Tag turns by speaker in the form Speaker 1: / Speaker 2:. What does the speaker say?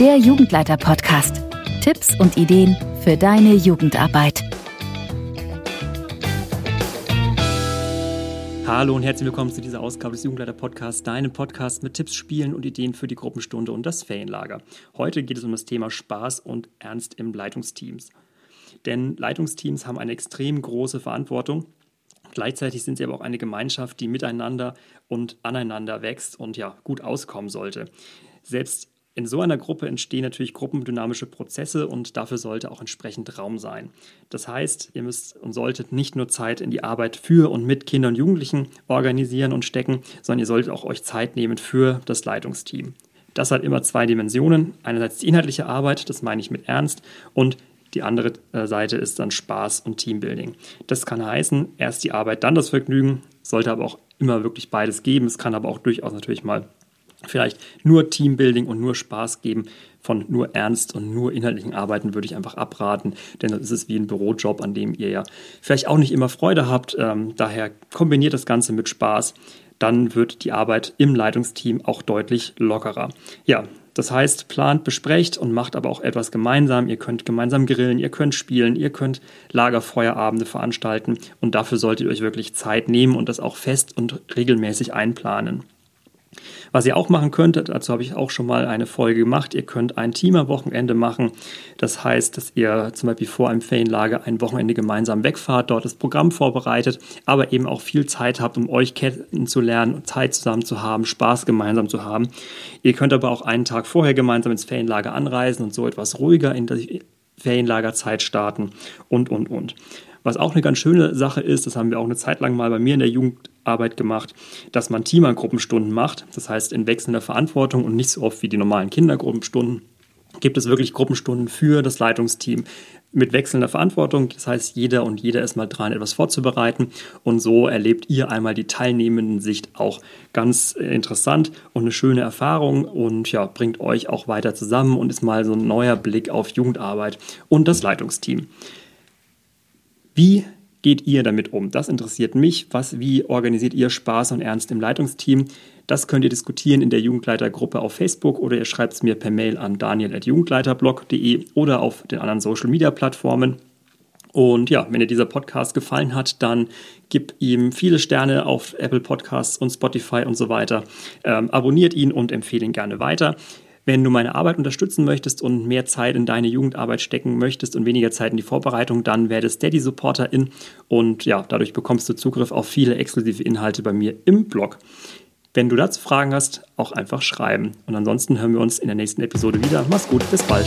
Speaker 1: der Jugendleiter-Podcast. Tipps und Ideen für deine Jugendarbeit.
Speaker 2: Hallo und herzlich willkommen zu dieser Ausgabe des Jugendleiter-Podcasts, deinem Podcast mit Tipps, Spielen und Ideen für die Gruppenstunde und das Ferienlager. Heute geht es um das Thema Spaß und Ernst im Leitungsteams. Denn Leitungsteams haben eine extrem große Verantwortung. Gleichzeitig sind sie aber auch eine Gemeinschaft, die miteinander und aneinander wächst und ja gut auskommen sollte. Selbst in so einer Gruppe entstehen natürlich gruppendynamische Prozesse und dafür sollte auch entsprechend Raum sein. Das heißt, ihr müsst und solltet nicht nur Zeit in die Arbeit für und mit Kindern und Jugendlichen organisieren und stecken, sondern ihr solltet auch euch Zeit nehmen für das Leitungsteam. Das hat immer zwei Dimensionen. Einerseits die inhaltliche Arbeit, das meine ich mit Ernst, und die andere äh, Seite ist dann Spaß und Teambuilding. Das kann heißen, erst die Arbeit, dann das Vergnügen, sollte aber auch immer wirklich beides geben. Es kann aber auch durchaus natürlich mal vielleicht nur Teambuilding und nur Spaß geben. Von nur ernst und nur inhaltlichen Arbeiten würde ich einfach abraten, denn das ist wie ein Bürojob, an dem ihr ja vielleicht auch nicht immer Freude habt. Ähm, daher kombiniert das Ganze mit Spaß. Dann wird die Arbeit im Leitungsteam auch deutlich lockerer. Ja, das heißt, plant, besprecht und macht aber auch etwas gemeinsam. Ihr könnt gemeinsam grillen, ihr könnt spielen, ihr könnt Lagerfeuerabende veranstalten und dafür solltet ihr euch wirklich Zeit nehmen und das auch fest und regelmäßig einplanen. Was ihr auch machen könnt, dazu habe ich auch schon mal eine Folge gemacht, ihr könnt ein Team am Wochenende machen. Das heißt, dass ihr zum Beispiel vor einem Ferienlager ein Wochenende gemeinsam wegfahrt, dort das Programm vorbereitet, aber eben auch viel Zeit habt, um euch kennenzulernen, Zeit zusammen zu haben, Spaß gemeinsam zu haben. Ihr könnt aber auch einen Tag vorher gemeinsam ins Ferienlager anreisen und so etwas ruhiger in die Ferienlagerzeit starten und, und, und. Was auch eine ganz schöne Sache ist, das haben wir auch eine Zeit lang mal bei mir in der Jugendarbeit gemacht, dass man Teamer-Gruppenstunden macht. Das heißt in wechselnder Verantwortung und nicht so oft wie die normalen Kindergruppenstunden gibt es wirklich Gruppenstunden für das Leitungsteam mit wechselnder Verantwortung. Das heißt, jeder und jeder ist mal dran, etwas vorzubereiten. Und so erlebt ihr einmal die teilnehmenden Sicht auch ganz interessant und eine schöne Erfahrung und ja, bringt euch auch weiter zusammen und ist mal so ein neuer Blick auf Jugendarbeit und das Leitungsteam. Wie geht ihr damit um? Das interessiert mich. Was, wie organisiert ihr Spaß und Ernst im Leitungsteam? Das könnt ihr diskutieren in der Jugendleitergruppe auf Facebook oder ihr schreibt es mir per Mail an daniel.jugendleiterblog.de oder auf den anderen Social Media Plattformen. Und ja, wenn dir dieser Podcast gefallen hat, dann gib ihm viele Sterne auf Apple Podcasts und Spotify und so weiter. Ähm, abonniert ihn und empfehle ihn gerne weiter. Wenn du meine Arbeit unterstützen möchtest und mehr Zeit in deine Jugendarbeit stecken möchtest und weniger Zeit in die Vorbereitung, dann werde Steady Supporterin und ja, dadurch bekommst du Zugriff auf viele exklusive Inhalte bei mir im Blog. Wenn du dazu Fragen hast, auch einfach schreiben. Und ansonsten hören wir uns in der nächsten Episode wieder. Mach's gut, bis bald.